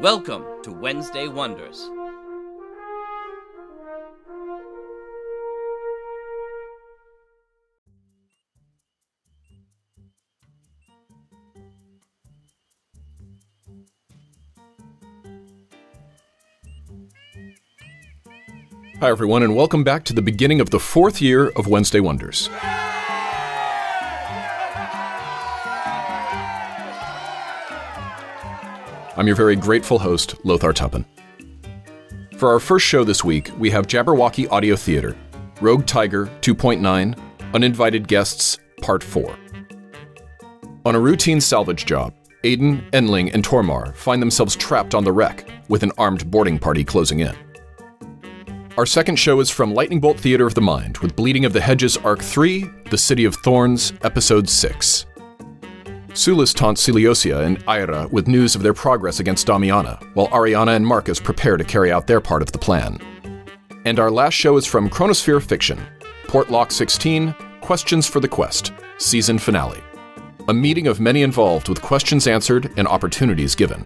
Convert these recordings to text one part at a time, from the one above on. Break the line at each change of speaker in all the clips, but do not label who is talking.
Welcome to Wednesday Wonders.
Hi, everyone, and welcome back to the beginning of the fourth year of Wednesday Wonders. I'm your very grateful host, Lothar Tuppen. For our first show this week, we have Jabberwocky Audio Theater, Rogue Tiger 2.9, Uninvited Guests, Part 4. On a routine salvage job, Aiden, Enling, and Tormar find themselves trapped on the wreck, with an armed boarding party closing in. Our second show is from Lightning Bolt Theater of the Mind, with Bleeding of the Hedges Arc 3, The City of Thorns, Episode 6. Sulis taunts Celiosia and Ira with news of their progress against Damiana, while Ariana and Marcus prepare to carry out their part of the plan. And our last show is from Chronosphere Fiction, Portlock 16, Questions for the Quest, Season Finale. A meeting of many involved with questions answered and opportunities given.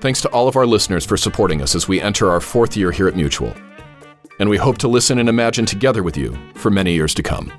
Thanks to all of our listeners for supporting us as we enter our fourth year here at Mutual. And we hope to listen and imagine together with you for many years to come.